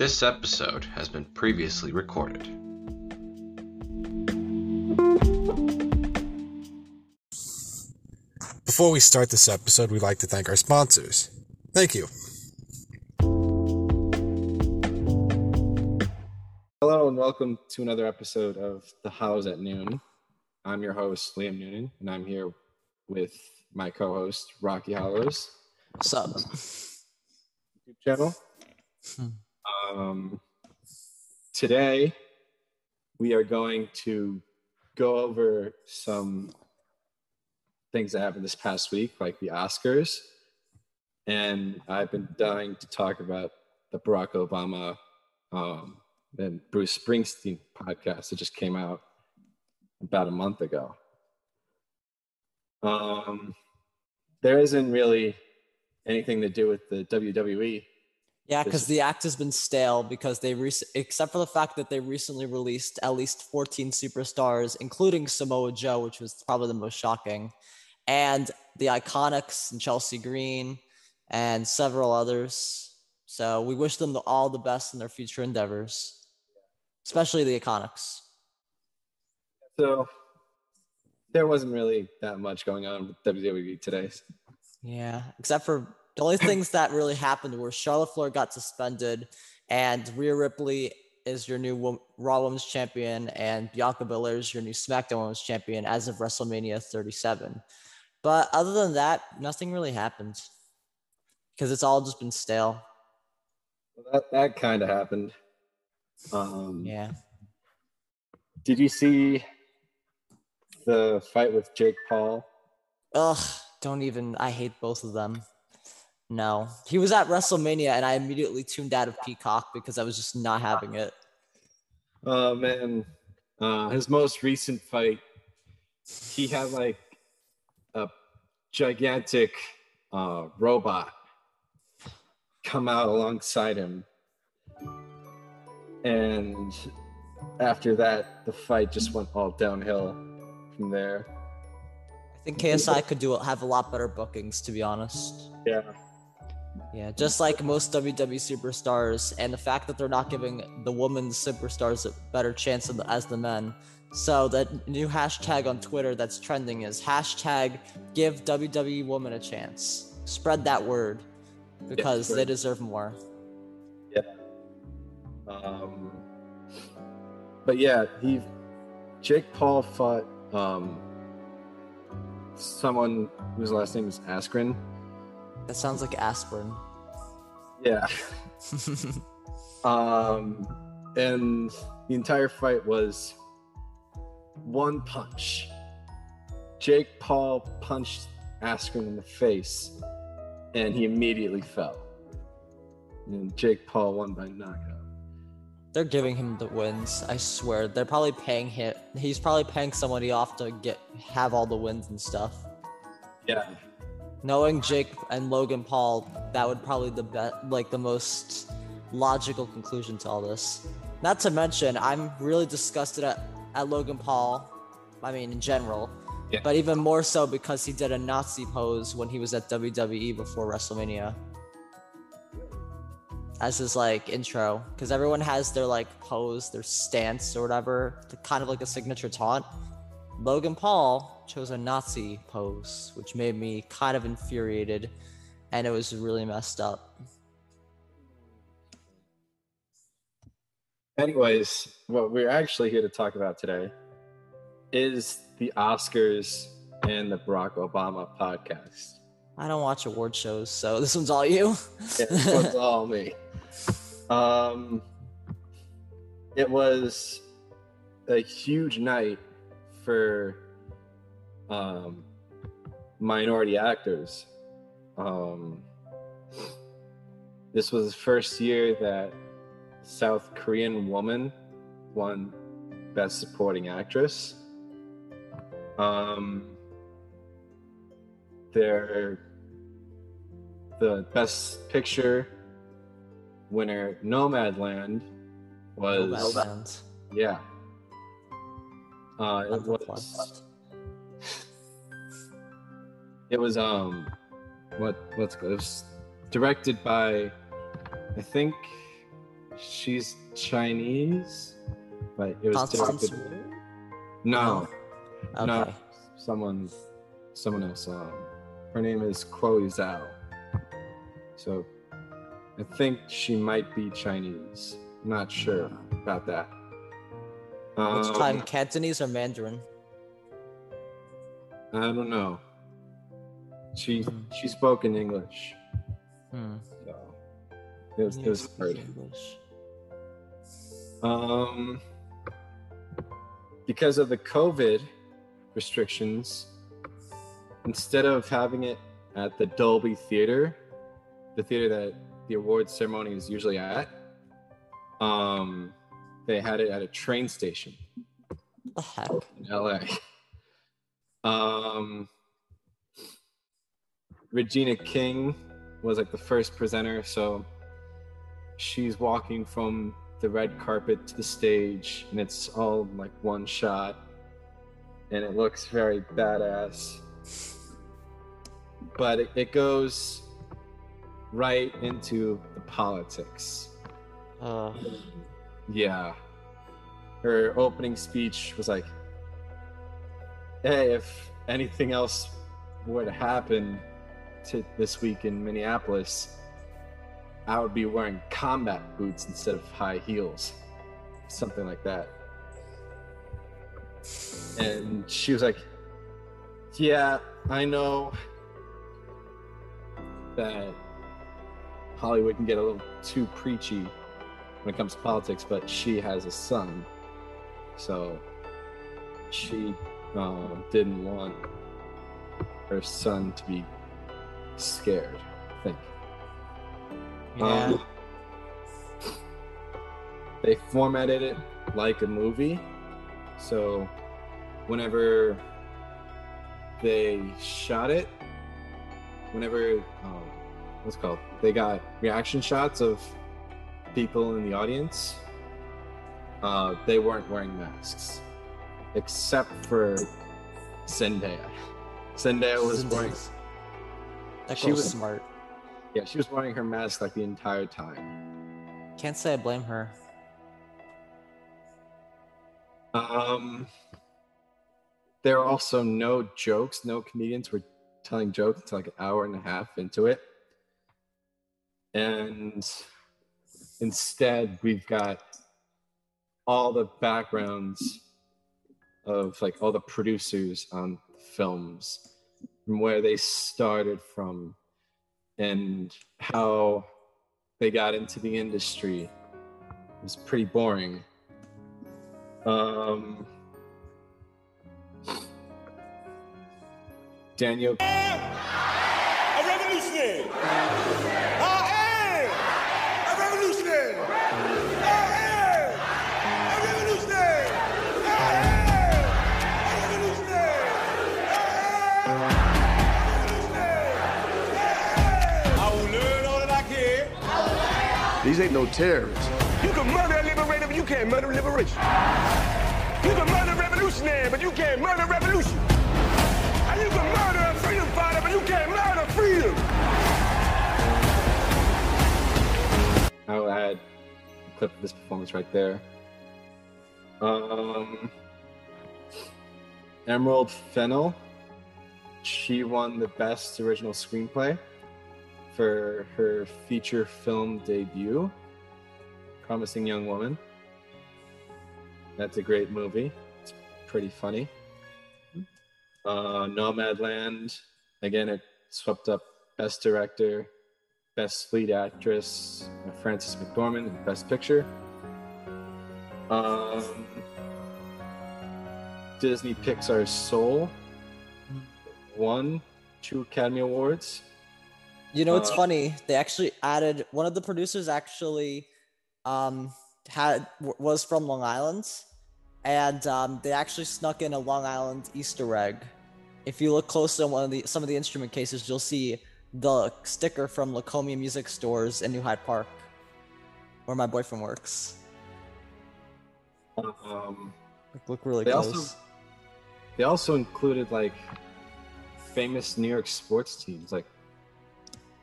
This episode has been previously recorded. Before we start this episode, we'd like to thank our sponsors. Thank you. Hello and welcome to another episode of The Hollows at Noon. I'm your host, Liam Noonan, and I'm here with my co-host, Rocky Hollows. What's up? YouTube channel. Hmm. Um, today, we are going to go over some things that happened this past week, like the Oscars. And I've been dying to talk about the Barack Obama um, and Bruce Springsteen podcast that just came out about a month ago. Um, there isn't really anything to do with the WWE. Yeah, because the act has been stale because they rec- except for the fact that they recently released at least 14 superstars, including Samoa Joe, which was probably the most shocking, and the Iconics and Chelsea Green and several others. So we wish them the, all the best in their future endeavors, especially the Iconics. So there wasn't really that much going on with WWE today. Yeah, except for the only things that really happened were Charlotte Flair got suspended, and Rhea Ripley is your new Raw Women's Champion, and Bianca Belair is your new SmackDown Women's Champion as of WrestleMania 37. But other than that, nothing really happened because it's all just been stale. Well, that that kind of happened. Um, Yeah. Did you see the fight with Jake Paul? Ugh, don't even. I hate both of them. No, he was at WrestleMania, and I immediately tuned out of Peacock because I was just not having it. Oh man, uh, his most recent fight, he had like a gigantic uh, robot come out alongside him, and after that, the fight just went all downhill from there. I think KSI could do have a lot better bookings, to be honest. Yeah. Yeah, just like most WWE superstars, and the fact that they're not giving the women's superstars a better chance as the men. So that new hashtag on Twitter that's trending is hashtag give WWE women a chance. Spread that word because they deserve more. Yeah. Um, but yeah, he Jake Paul fought um, someone whose last name is Askren. That sounds like aspirin. Yeah. Um, and the entire fight was one punch. Jake Paul punched Askren in the face, and he immediately fell. And Jake Paul won by knockout. They're giving him the wins. I swear. They're probably paying him. He's probably paying somebody off to get have all the wins and stuff. Yeah. Knowing Jake and Logan Paul, that would probably the best, like the most logical conclusion to all this. Not to mention, I'm really disgusted at, at Logan Paul. I mean, in general, Yeah. but even more so because he did a Nazi pose when he was at WWE before WrestleMania. As his like intro, because everyone has their like pose, their stance or whatever, kind of like a signature taunt. Logan Paul chose a Nazi pose, which made me kind of infuriated, and it was really messed up. Anyways, what we're actually here to talk about today is the Oscars and the Barack Obama podcast. I don't watch award shows, so this one's all you. Yeah, this one's all me. Um, it was a huge night for um, minority actors. Um, this was the first year that South Korean woman won Best Supporting Actress. Um, their the Best Picture winner, Nomadland, was Nomadland. yeah. Uh, it was it was um what what's good? It was directed by I think she's Chinese, but it was directed. Wu? No, Okay. no, someone, someone else. Um, her name is Chloe Zhao. So, I think she might be Chinese. I'm not sure about that. Which Um, time, Cantonese or Mandarin? I don't know. She Hmm. she spoke in English, Hmm. so it was, it was hard. English. Um, because of the COVID restrictions, instead of having it at the Dolby Theater, the theater that the awards ceremony is usually at, um, they had it at a train station The heck? in LA. Um, Regina King was like the first presenter, so she's walking from the red carpet to the stage, and it's all like one shot, and it looks very badass. But it, it goes right into the politics. Uh, Yeah. Her opening speech was like, hey, if anything else to happen to this week in Minneapolis, I would be wearing combat boots instead of high heels. Something like that. And she was like, yeah, I know that Hollywood can get a little too preachy when it comes to politics, but she has a son, so she uh, didn't want her son to be scared. I think. yeah. Um, they formatted it like a movie, so whenever they shot it, whenever um, what's it called, they got reaction shots of people in the audience. Uh, they weren't wearing masks, except for Zendaya. Zendaya was wearing, That she was- smart. yeah, she was wearing her mask like the entire time. Can't say I blame her. Um, there are also no jokes. No comedians were telling jokes until like an hour and a half into it. And instead, we've got all the backgrounds of like all the producers on films from where they started from and how they got into the industry. It was pretty boring. Um, Daniel, A revolutionary. These ain't no terrorists. You can murder a liberator, but you can't murder liberation. You can murder a revolutionary, but you can't murder revolution. And you can murder a freedom fighter, but you can't murder freedom. I'll add a clip of this performance right there. Um, Emerald Fennell, she won the best original screenplay for her feature film debut, Promising Young Woman. That's a great movie. It's pretty funny. Uh, Nomadland, again, it swept up Best Director, Best Lead Actress, Frances McDormand, and Best Picture. Um, Disney Pixar's Soul won two Academy Awards. You know, it's Uh, funny. They actually added one of the producers. Actually, um, had was from Long Island, and um, they actually snuck in a Long Island Easter egg. If you look closely on one of the some of the instrument cases, you'll see the sticker from Lacomia Music Stores in New Hyde Park, where my boyfriend works. Um, Look, look really They close. also- they also included like famous New York sports teams, like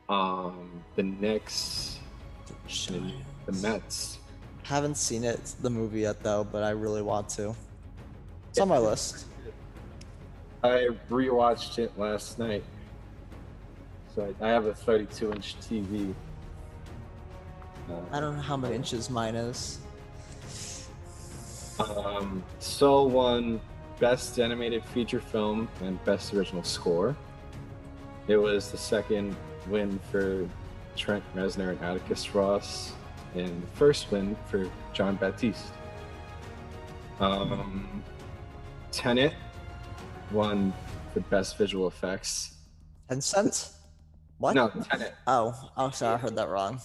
um, the Knicks and the Mets. Haven't seen it, the movie yet though, but I really want to. It's on my list. I rewatched it last night. So I, I have a 32 inch TV. Uh, I don't know how many inches mine is. Um, Soul won Best Animated Feature Film and Best Original Score. It was the second win for Trent Reznor and Atticus Ross, and the first win for Jon Batiste. Um, Tenet won for Best Visual Effects. Ten cents? What? No, Tenet. Oh, oh, sorry, I heard that wrong.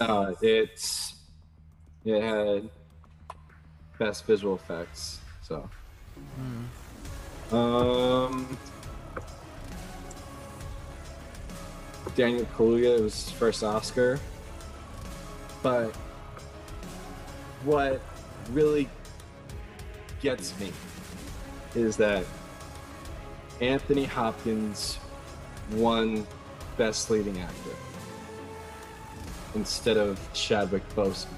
No, it's it had best visual effects. So, um, Daniel Kaluuya it was his first Oscar, but what really gets me is that Anthony Hopkins won Best Leading Actor instead of Chadwick Boseman.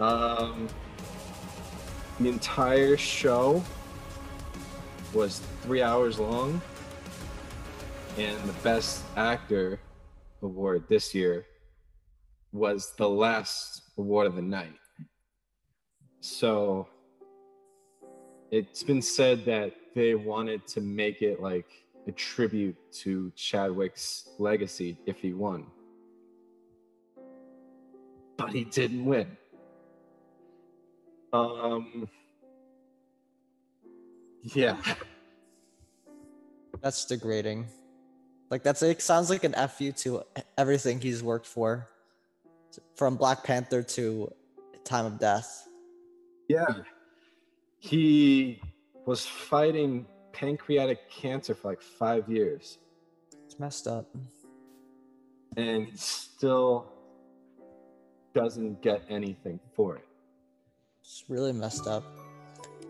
Um, the entire show was three hours long, and the Best Actor award this year was the last award of the night. So it's been said that they wanted to make it like a tribute to Chadwick's legacy if he won but he didn't win. Um, yeah, That's degrading. Like that's it sounds like an fu to everything he's worked for, from Black Panther to Time of Death. yeah. He was fighting pancreatic cancer for like five years, It's messed up. and he still doesn't get anything for it. It's really messed up.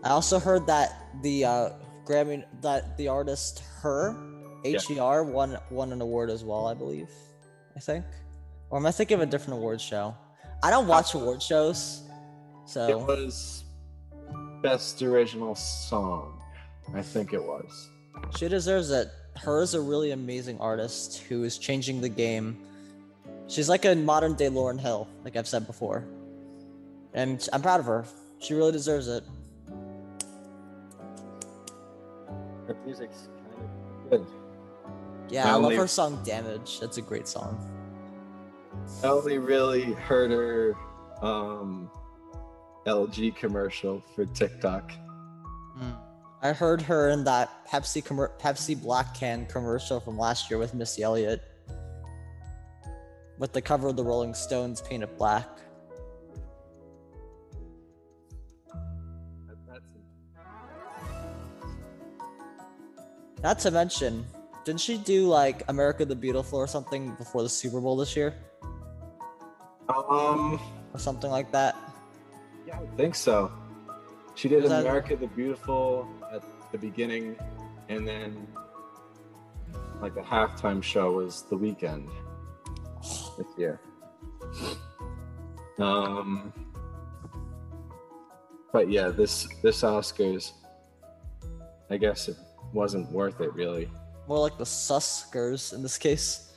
I also heard that the uh, Grammy that the artist her HER won won an award as well, I believe. I think, or am I thinking of a different award show? I don't watch uh, award shows, so It was best original song, I think it was. she deserves it. Her is a really amazing artist who is changing the game. She's like a modern day Lauryn Hill, like I've said before, and I'm proud of her. She really deserves it. Her music's kind of good. Yeah, I love her song "Damage." That's a great song. I only really heard her um, LG commercial for TikTok. I heard her in that Pepsi commer- Pepsi Black Can commercial from last year with Missy Elliott, with the cover of the Rolling Stones painted black. Not to mention, didn't she do like America the Beautiful or something before the Super Bowl this year, Um, or something like that? yeah, I think so. She did Was that- America the Beautiful at the beginning, and then like the halftime show was the Weeknd this year. Um, but yeah, this this Oscars, I guess it wasn't worth it really. More like the Suskers in this case.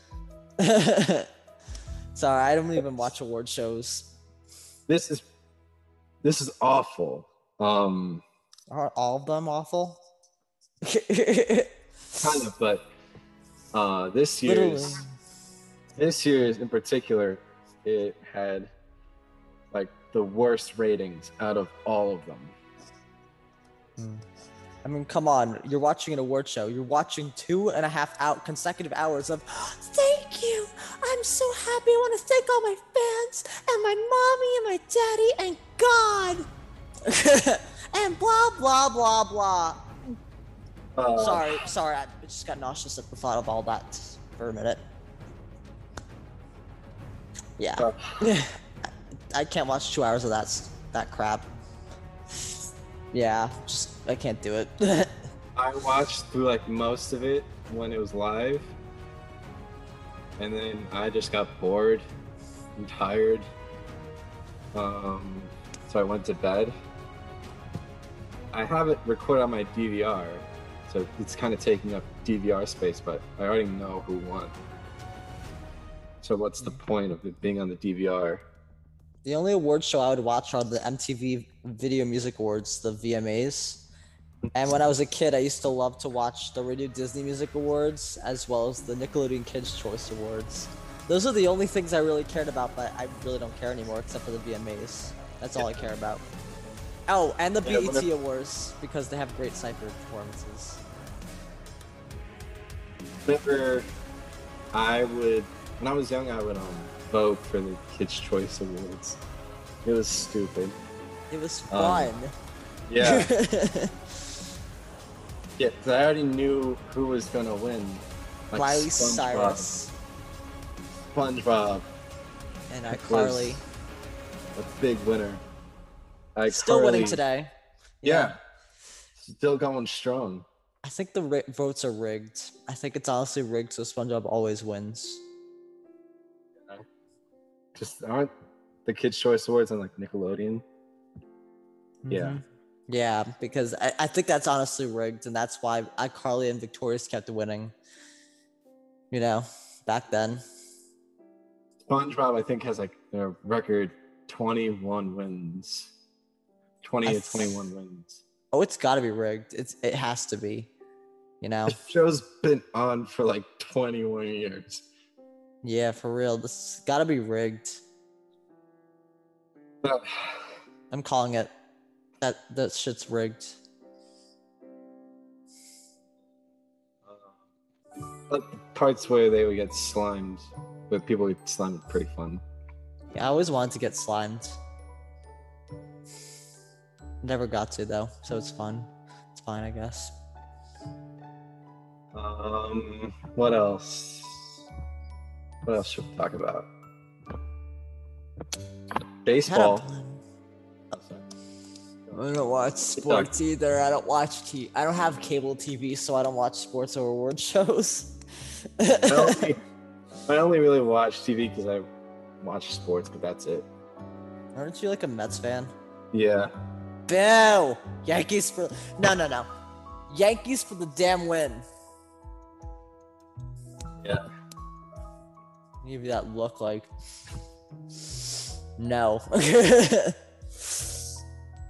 Sorry, I don't even watch award shows. This is this is awful. Um, Aren't all of them awful? kind of, but uh, this year's Literally. this year's in particular, it had like the worst ratings out of all of them. I mean, come on. You're watching an award show. You're watching two and a half out consecutive hours of thank you. I'm so happy. I want to thank all my fans and my mommy and my daddy and God. and blah blah blah blah. Uh, Sorry, sorry. I just got nauseous at the thought of all that for a minute. Yeah. uh, I can't watch two hours of that that crap. Yeah, just I can't do it. I watched through like most of it when it was live, and then I just got bored, I'm tired. Um, so I went to bed. I have it recorded on my DVR, so it's kind of taking up DVR space, but I already know who won. So what's the point of it being on the DVR? The only award show I would watch are the MTV Video Music Awards, the VMAs. And when I was a kid, I used to love to watch the Radio Disney Music Awards as well as the Nickelodeon Kids Choice Awards. Those are the only things I really cared about, but I really don't care anymore except for the VMAs. That's all I care about. Oh, and the Yeah, BET Awards because they have great cypher performances. Whenever I would, when I was young, I would um, vote for the Kids' Choice Awards. It was stupid. It was Um, fun. Yeah, yeah. 'cause I already knew who was gonna win. Like Miley. Cyrus SpongeBob, and iCarly. a big winner. I Still winning today. Yeah. still going strong. I think the ri- votes are rigged. I think it's honestly rigged so SpongeBob always wins. Just aren't the Kids' Choice Awards on like Nickelodeon? Yeah. Mhm. Yeah, because I, I think that's honestly rigged, and that's why iCarly and Victorious kept winning. You know, back then. SpongeBob, I think, has like a record 21 wins. 20 to th- 21 wins. Oh, it's got to be rigged. It's it has to be. You know. The show's been on for like 21 years. Yeah, for real. This got to be rigged. I'm calling it. That that shit's rigged. but parts where they would get slimed, where people get slimed, pretty fun. Yeah, I always wanted to get slimed. Never got to though, so it's fun. It's fine, I guess. Um, what else? What else should we talk about? Baseball. I don't watch sports either. I don't watch T. I don't have cable TV, so I don't watch sports or award shows. I only, I only really watch TV because I watch sports, but that's it. Aren't you like a Mets fan? Yeah. Boo! Yankees for no, no, no. Yankees for the damn win. Yeah. Give you that look like. No.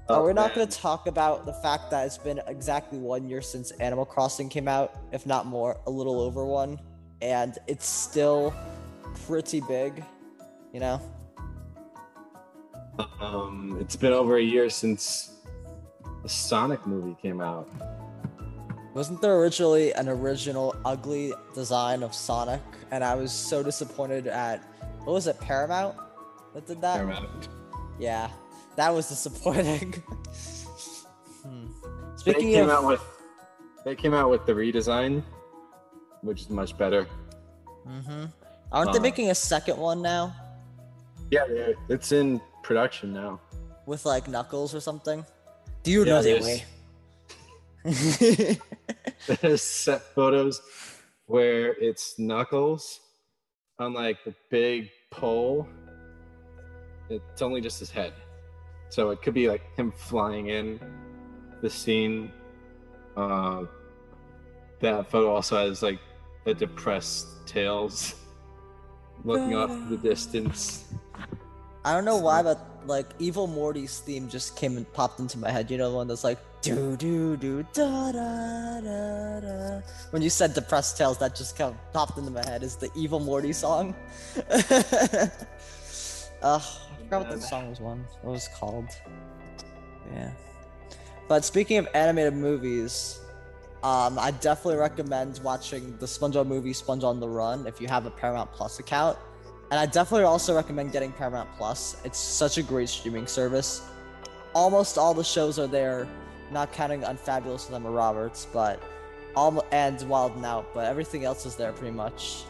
Oh, we're not going to talk about the fact that it's been exactly one year since Animal Crossing came out, if not more, a little over one, and it's still pretty big, you know? Um, it's been over a year since the Sonic movie came out. Wasn't there originally an original ugly design of Sonic? And I was so disappointed at, what was it, Paramount that did that? Paramount. Yeah, that was disappointing. Hmm. They Speaking came of, out with they came out with the redesign, which is much better. Mhm. aren't they Uh, making a second one now Yeah, it's in production now. with like Knuckles or something? Do you Yeah, know the way? There's set photos where it's Knuckles on like the big pole. It's only just his head. So it could be like him flying in the scene. Uh, that photo also has like a depressed Tails looking off the distance. I don't know why, but like Evil Morty's theme just came and popped into my head. You know the one that's like do do do da da da da. When you said depressed tales, that just kind of popped into my head. Is the Evil Morty song? Ugh, I forgot what the Man. song was. One, what was called? Yeah. But speaking of animated movies, um, I definitely recommend watching the SpongeBob movie Sponge on the Run if you have a Paramount Plus account. And I definitely also recommend getting Paramount Plus. It's such a great streaming service. Almost all the shows are there, not counting Unfabulous with Emma Roberts, but all and Wild and Out, but everything else is there pretty much.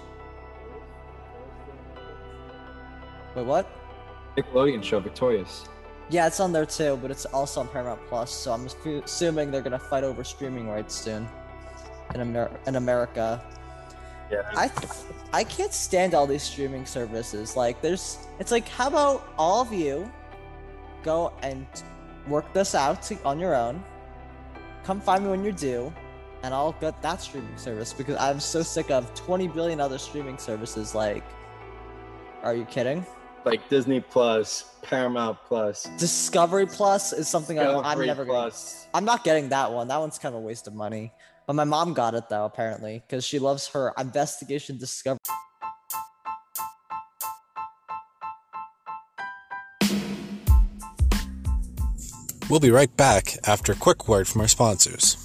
Wait, what? Nickelodeon show Victorious. Yeah, it's on there too, but it's also on Paramount Plus. So I'm assuming they're gonna fight over streaming rights soon in Amer- in America. Yeah. I I can't stand all these streaming services. Like there's it's like how about all of you go and work this out to, on your own. Come find me when you're due and I'll get that streaming service because I'm so sick of 20 billion other streaming services like Are you kidding? Like Disney Plus, Paramount Plus, Discovery Plus is something I'm, I'm Discovery never going Plus. I'm not getting that one. That one's kind of a waste of money. But my mom got it though, apparently, because she loves her investigation discovery. We'll be right back after a quick word from our sponsors.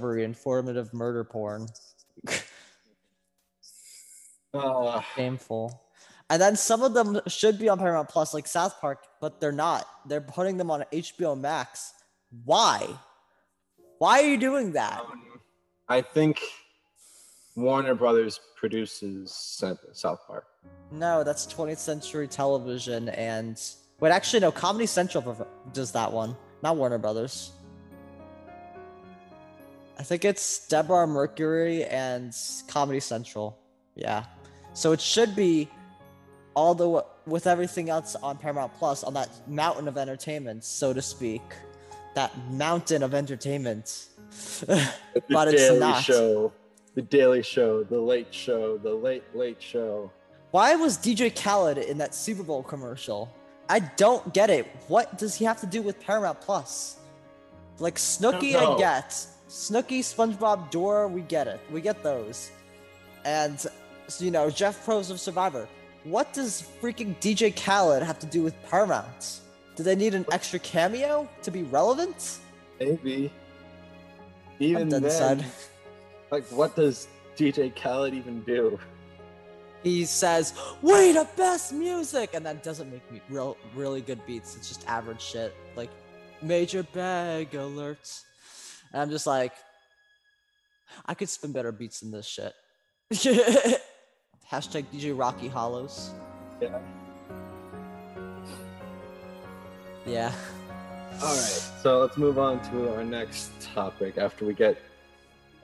Very informative murder porn. Uh, Shameful. And then some of them should be on Paramount Plus, like South Park, but they're not. They're putting them on HBO Max. Why? Why are you doing that? um, I think Warner Brothers produces South Park. No, that's 20th Century Television and wait, actually no, Comedy Central does that one, not Warner Brothers. I think it's Deborah Mercury and Comedy Central. Yeah. So it should be all the with everything else on Paramount Plus on that mountain of entertainment, so to speak. That mountain of entertainment. The But it's Daily not. Show, The Daily Show, The Late Show, The Late Late Show. Why was DJ Khaled in that Super Bowl commercial? I don't get it. What does he have to do with Paramount Plus? Like Snooki, I, know. get. Snooki, SpongeBob, Dora, we get it. We get those. And you know, Jeff Probst of Survivor. What does freaking DJ Khaled have to do with Paramount? Do they need an extra cameo to be relevant? Maybe. Even then, son. like, what does DJ Khaled even do? He says, "We the best music," and that doesn't make me real, really good beats. It's just average shit, like major bag alerts. And I'm just like, I could spin better beats than this shit. Hashtag DJ Rocky Hollows. Yeah. Yeah. All right, so let's move on to our next topic after we get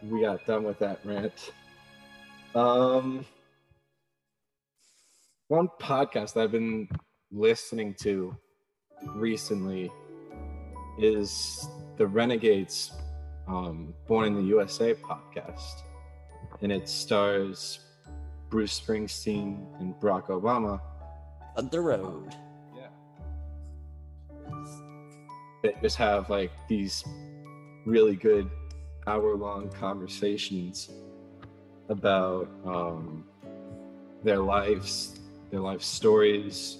we got done with that rant. Um, one podcast that I've been listening to recently is the Renegades um, Born in the USA podcast, and it stars Bruce Springsteen and Barack Obama. Thunder Road. Yeah. They just have like these really good hour long conversations about um, their lives, their life stories,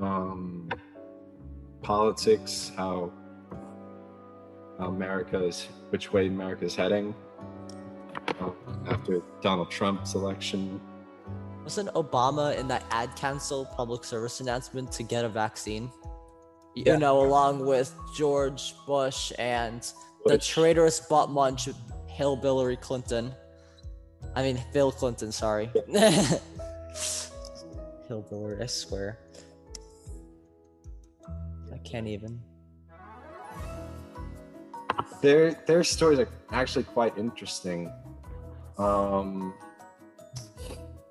um, politics, how America is, which way America is heading um, after Donald Trump's election. Wasn't Obama in that ad council public service announcement to get a vaccine? You Yeah. know, along with George Bush and the traitorous butt munch hillbilly Clinton. I mean, Bill Clinton, sorry. hillbilly, I swear. I can't even. their their stories are actually quite interesting. Um,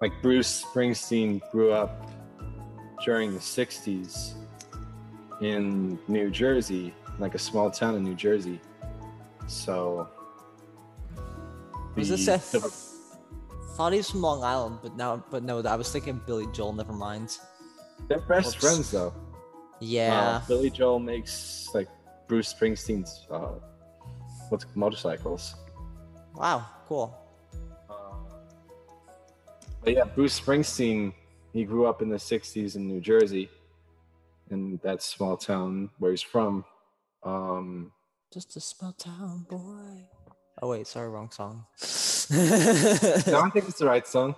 like Bruce Springsteen grew up during the '60s in New Jersey, like a small town in New Jersey. So, Was this a the- thought he was from Long Island, but now, but no, I was thinking Billy Joel. Never mind. they're best Oops. friends though. Yeah. Uh, Billy Joel makes like Bruce Springsteen's uh, what's motorcycles. Wow. Cool. But yeah, Bruce Springsteen, he grew up in the 60s in New Jersey, in that small town where he's from. Um, Just a small town boy. Oh wait, sorry, wrong song. no, I think it's the right song.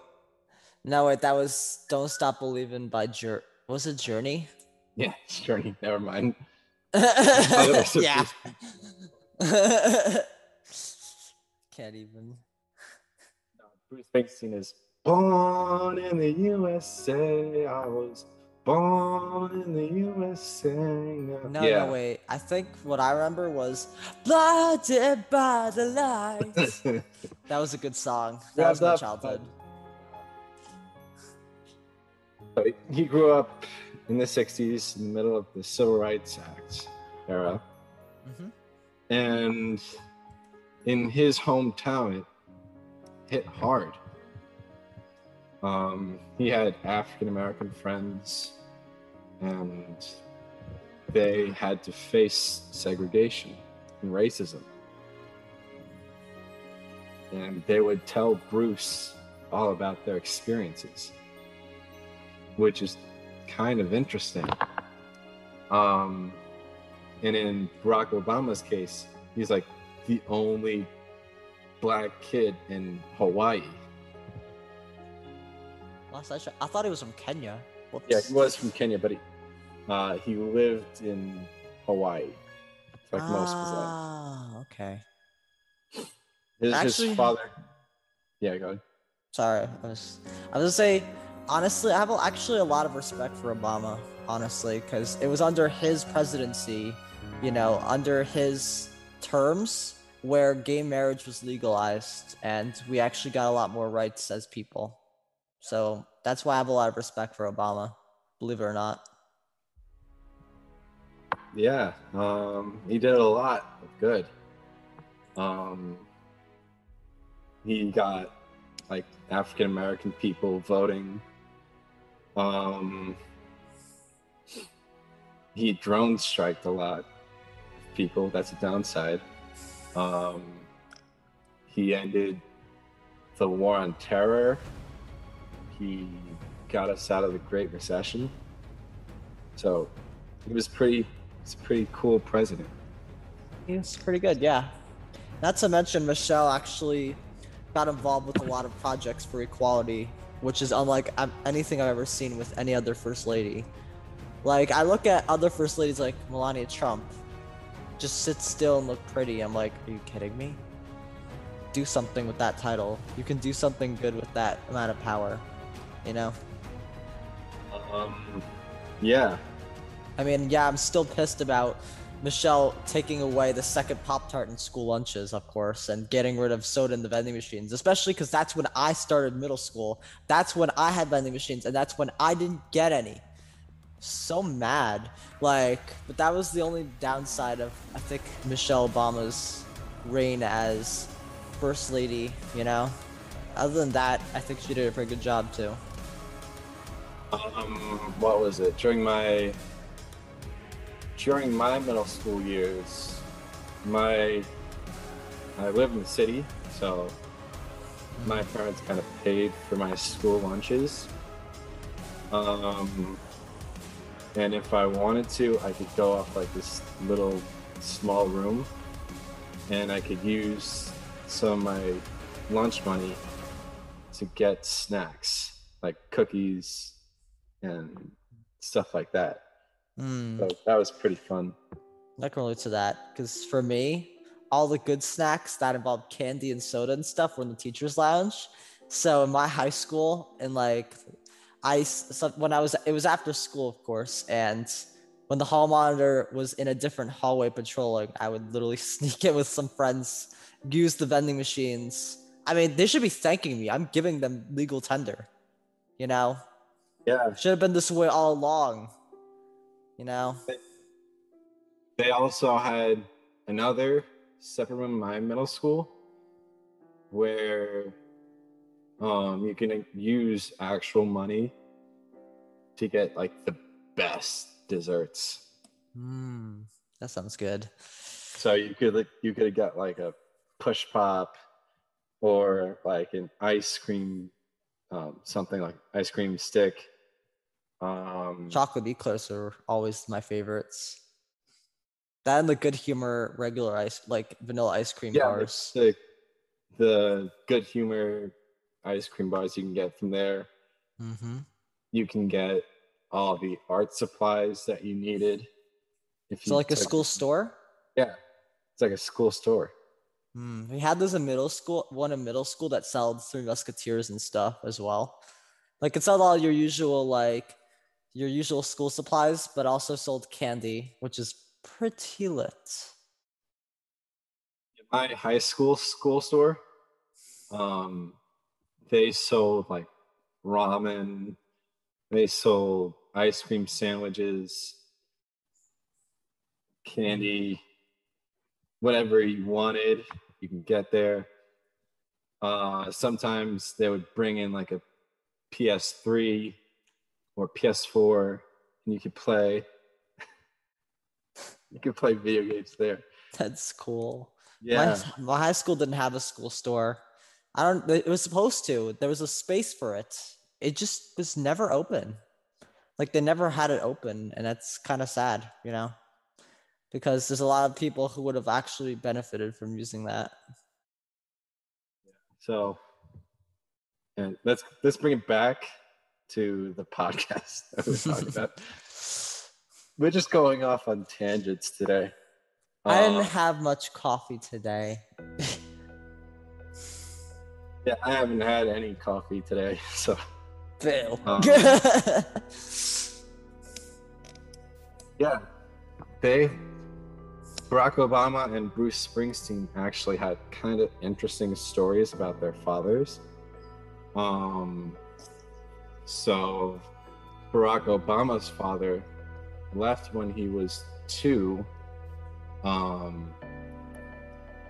no, wait, that was "Don't Stop Believing" by Jour. Was it Journey? Yeah, Journey, never mind. yeah. Can't even. No, Bruce Springsteen is born in the USA. I was born in the USA. No, yeah. no, wait. I think what I remember was "Blinded by the Lights." that was a good song. That Yeah, was my childhood. He grew up in the 60s in the middle of the Civil Rights Act era. hmm And in his hometown, it hit hard. Um, he had African American friends, and they had to face segregation and racism. And they would tell Bruce all about their experiences, which is kind of interesting. Um, and in Barack Obama's case, he's like the only black kid in Hawaii. Last I checked, I thought he was from Kenya. Whoops. Yeah, he was from Kenya, but he, uh, he lived in Hawaii, like most of his life. Ah, okay. His, Actually- his father. Yeah, go ahead. Sorry, I was. I was gonna say, honestly, I have actually a lot of respect for Obama. Honestly, because it was under his presidency, you know, under his terms, where gay marriage was legalized, and we actually got a lot more rights as people. So that's why I have a lot of respect for Obama. Believe it or not. Yeah, um, he did a lot of good. Um, he got like African American people voting. Um, he drone striked a lot of people. That's a downside. Um, he ended the war on terror. He got us out of the Great Recession. So he was pretty He's a pretty cool president. He's pretty good, yeah. Not to mention, Michelle actually got involved with a lot of projects for equality, which is unlike um, anything I've ever seen with any other first lady. Like, I look at other first ladies like Melania Trump, just sit still and look pretty. I'm like, are you kidding me? Do something with that title. You can do something good with that amount of power, you know? Um, yeah, I mean, yeah, I'm still pissed about Michelle taking away the second Pop Tart in school lunches, of course, and getting rid of soda in the vending machines, especially because that's when I started middle school. That's when I had vending machines, and that's when I didn't get any. So mad. Like, but that was the only downside of, I think, Michelle Obama's reign as First Lady, you know? Other than that, I think she did a pretty good job, too. Um, what was it? During my during my middle school years, my I live in the city, so my parents kind of paid for my school lunches. Um, and if I wanted to, I could go off like this little small room, and I could use some of my lunch money to get snacks like cookies and stuff like that. Hmm. So that was pretty fun. I can relate to that because for me, all the good snacks that involved candy and soda and stuff were in the teachers' lounge. So in my high school, and like, I so when I was it was after school, of course, and when the hall monitor was in a different hallway patrolling, I would literally sneak in with some friends, use the vending machines. I mean, they should be thanking me. I'm giving them legal tender. You know, Yeah, should have been this way all along. You know. they also had another separate room in my middle school where um, you can use actual money to get like the best desserts. Hmm. That sounds good. So you could like, you could get like a push pop or like an ice cream, um, something like ice cream stick. Um, Chocolate eclairs are always my favorites. That and the good humor regular ice, like vanilla ice cream yeah, bars. the, the good humor ice cream bars you can get from there. Mm-hmm. You can get all the art supplies that you needed. If So like a school store. Yeah, it's like a school store. Hmm, we had this in middle school, one in middle school that sold Three Musketeers and stuff as well. Like it sold all your usual like your usual school supplies, but also sold candy, which is pretty lit. my high school school store um they sold like ramen they sold ice cream sandwiches candy whatever you wanted you can get there uh sometimes they would bring in like a ps3 or ps4 and you could play you could play video games there That's cool. yeah My, my high school didn't have a school store. I don't. It was supposed to. There was a space for it. It just was never open. Like they never had it open, and that's kind of sad, you know, because there's a lot of people who would have actually benefited from using that. So, and let's let's bring it back to the podcast that we're talking about. We're just going off on tangents today. I Uh, didn't have much coffee today. yeah, I haven't had any coffee today, so Boo. Um, yeah, they Barack Obama and Bruce Springsteen actually had kind of interesting stories about their fathers. Um, so Barack Obama's father left when he was two, um,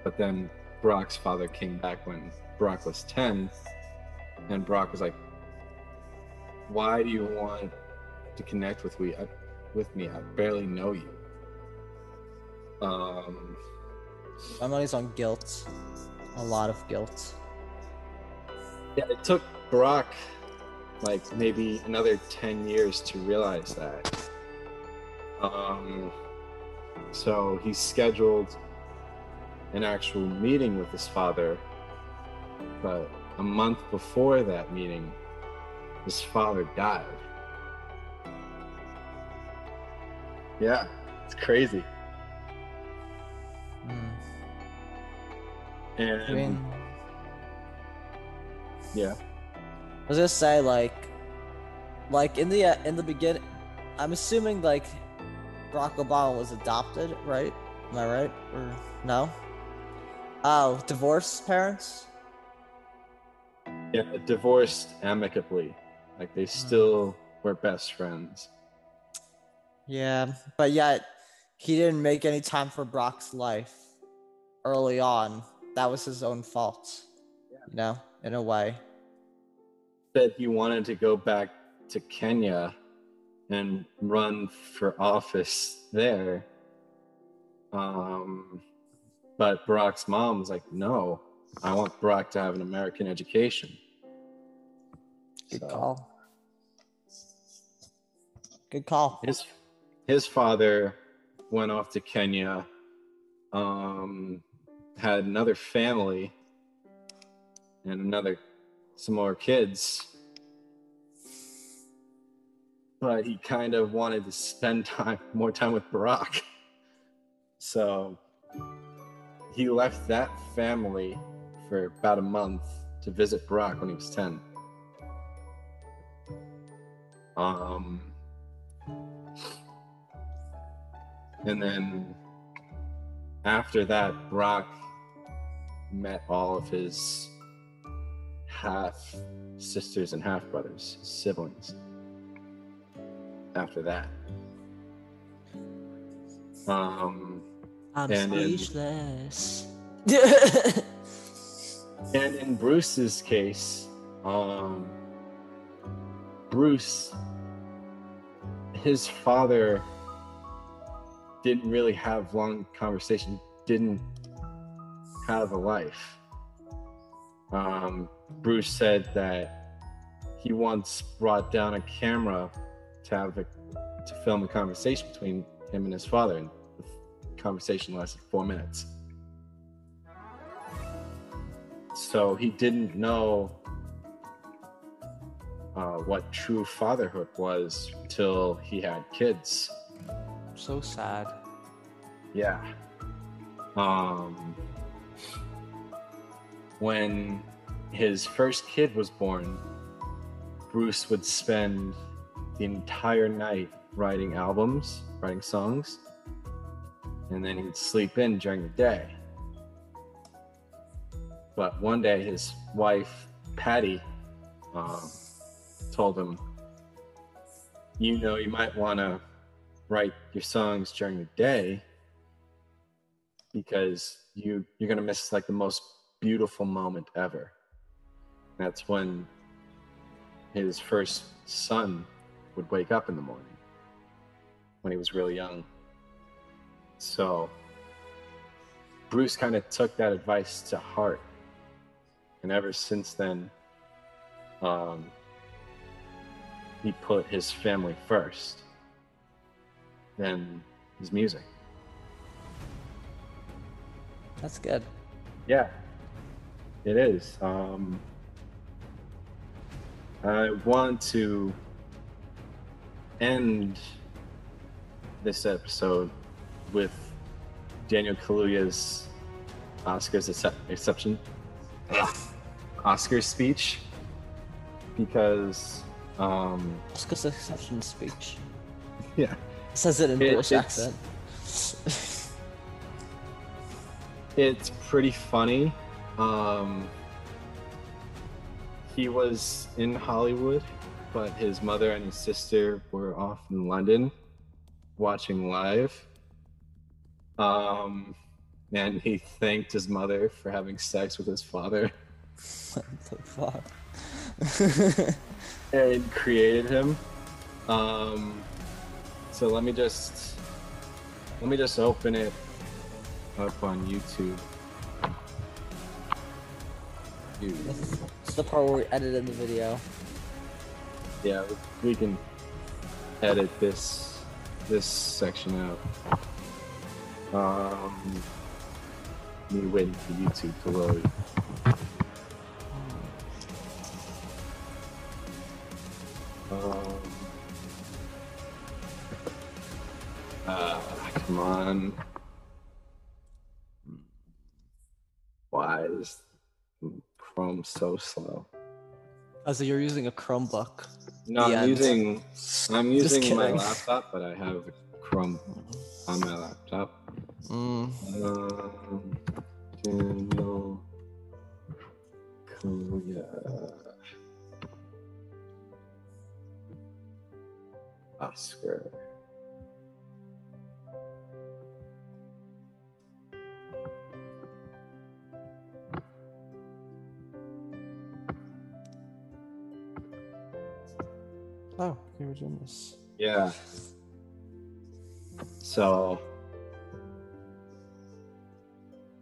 but then Barack's father came back when Barack was 10, and Barack was like, Why do you want to connect with with me, I barely know you. Um, My money's on guilt. A lot of guilt. yeah, it took Barack like maybe another 10 years to realize that. Um, so he scheduled an actual meeting with his father, but a month before that meeting, his father died. Yeah, it's crazy. And I mean, yeah, I was gonna say like, like in the uh, in the beginning, I'm assuming like Barack Obama was adopted, right? Am I right or no? Oh, divorced parents. yeah, divorced amicably. Like they still were best friends. Yeah, but yet he didn't make any time for Barack's life early on. That was his own fault. You know, in a way. Said he wanted to go back to Kenya and run for office there. Um, but Barack's mom was like, "No, I want Barack to have an American education." Good So, call. Good call. His his father went off to Kenya, um, had another family, and another some more kids. But he kind of wanted to spend time more time with Barack. So he left that family for about a month to visit Barack when he was 10. Um, and then after that, Barack met all of his half sisters and half brothers, siblings. After that, um, I'm And in- speechless. and in Bruce's case, um, Bruce, his father didn't really have long conversation, didn't have a life. Um, Bruce said that he once brought down a camera to have a, to film a conversation between him and his father, and the conversation lasted four minutes. So he didn't know uh, what true fatherhood was until he had kids. so sad. Yeah. Um, when his first kid was born, Bruce would spend the entire night writing albums, writing songs, and then he'd sleep in during the day. But one day, his wife, Patty, um, told him, You know, you might want to write your songs during the day because you you're gonna miss like the most beautiful moment ever. That's when his first son would wake up in the morning when he was really young. So Bruce kind of took that advice to heart. And ever since then, um, he put his family first, then his music. That's good. Yeah, it is. Um, I want to end this episode with Daniel Kaluuya's Oscars excep- exception, Oscars speech, because um, Oscar's exception speech. yeah, It says it in It- British accent. It's pretty funny. Um, he was in Hollywood, but his mother and his sister were off in London watching live. Um, and he thanked his mother for having sex with his father what the fuck? and created him. Um, so let me just let me just open it up on YouTube. Dude. it's the part where we edited the video. Yeah, we- we can edit this this section out. Um, me waiting for YouTube to load. Um, uh, come on. Why is Chrome so slow? Oh, so you're using a Chromebook. No, The I'm end. using I'm using my laptop, but I have Chrome on my laptop. Mm. Um, Daniel Kaluuya. Oscar. Oh, you were doing this. Yeah. So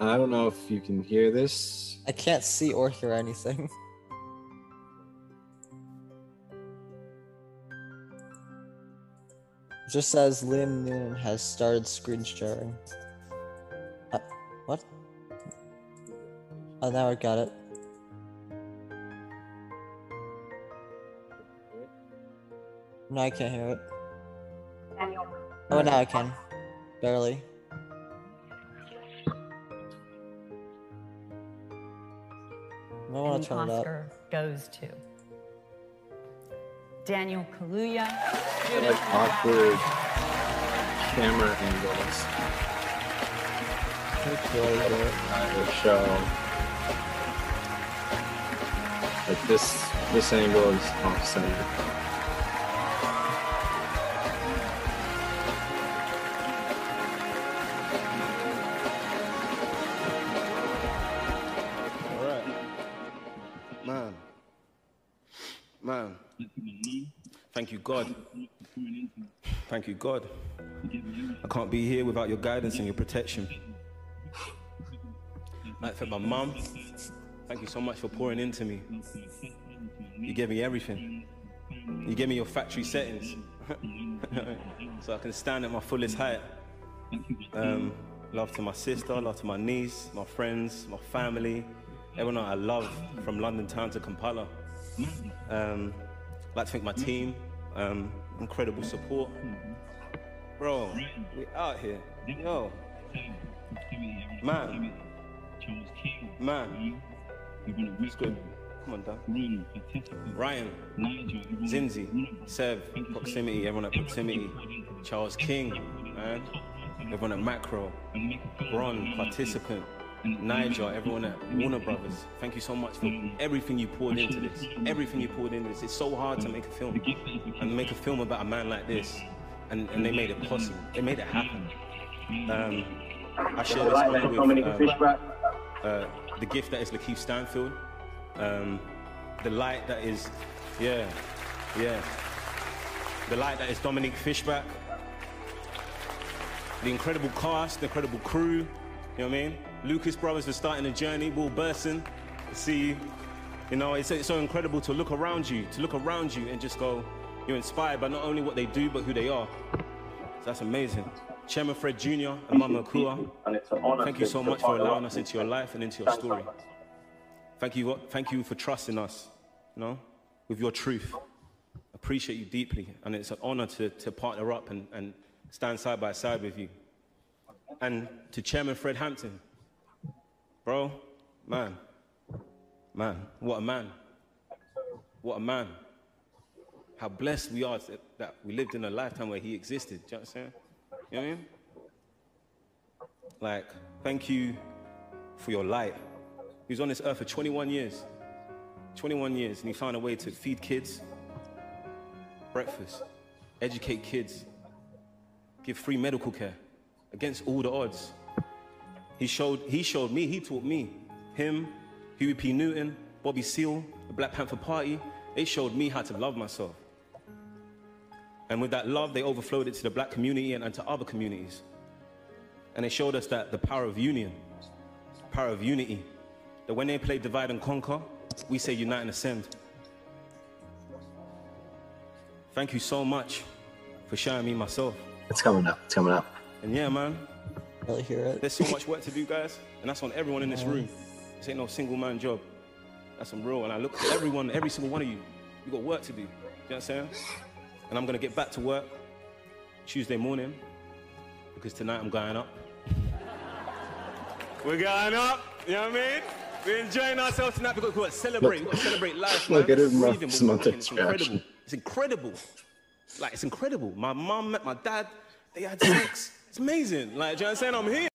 I don't know if you can hear this. I can't see or hear anything. It just says Liam Noon has started screen sharing. Uh, what? Oh, now I got it. No, I can't hear it. Oh, now I can. Barely. I want to turn it up. Oscar goes to Daniel Kaluuya. Like awkward camera angles. It's really good. kind of show. Like this, this angle is off center. God. Thank you, God. I can't be here without your guidance and your protection. Like for my mum, thank you so much for pouring into me. You gave me everything. You gave me your factory settings. so I can stand at my fullest height. Um, love to my sister, love to my niece, my friends, my family, everyone I love from London town to Kampala. Um, I'd like to thank my team, um, incredible support. Bro, we out here. Yo. Man. Man. It's good. Come on, Dan. Ryan, Zinzi, Sev, Proximity, everyone at Proximity, Charles King, man, everyone at Macro, Bron, participant, Nigel, everyone at Warner Brothers. Thank you so much for everything you poured into this. Everything you poured into this. It's so hard to make a film and make a film about a man like this, and, and they made it possible. They made it happen. Um, I share this with um, uh, the gift that is Lakeith Stanfield, um, the light that is, yeah, yeah, the light that is Dominique Fishback, the incredible cast, the incredible crew, you know what I mean? Lucas Brothers for starting the journey, Will Berson, see you. You know, it's, it's so incredible to look around you, to look around you and just go, you're inspired by not only what they do, but who they are. So that's amazing. Chairman Fred Jr. and Mama Akua, thank you so much for allowing us into your life and into your story. Thank you, thank you for trusting us, you know, with your truth. Appreciate you deeply, and it's an honor to, to partner up and, and stand side by side with you. And to Chairman Fred Hampton, bro, man, man, what a man. What a man. How blessed we are that, we lived in a lifetime where he existed. Do you saying? You know what I mean? Like, thank you for your light. He was on this earth for 21 years. 21 years, and he found a way to feed kids, breakfast, educate kids, give free medical care against all the odds. He showed, he showed me, he taught me, him, Huey P. Newton, Bobby Seale, the Black Panther Party, they showed me how to love myself. And with that love, they overflowed it to the black community and, and to other communities. And they showed us that the power of union, power of unity, that when they play divide and conquer, we say unite and ascend. Thank you so much for showing me myself. It's coming up. It's coming up. And yeah, man, Really hear it. there's so much work to do, guys, and that's on everyone in this room. This ain't no single man job. That's some real. And I look at everyone, every single one of you. You got work to do. You know what I'm saying? And I'm gonna get back to work Tuesday morning because tonight I'm going up. We're going up. You know what I mean? We're enjoying ourselves tonight because we've got to celebrate. We've got to celebrate life. Look at his mouth, Breathing, his we're mouth walking. It's incredible. It's incredible. Like it's incredible. My mum met my dad. They had sex. It's amazing. Like, you know what I'm saying? I'm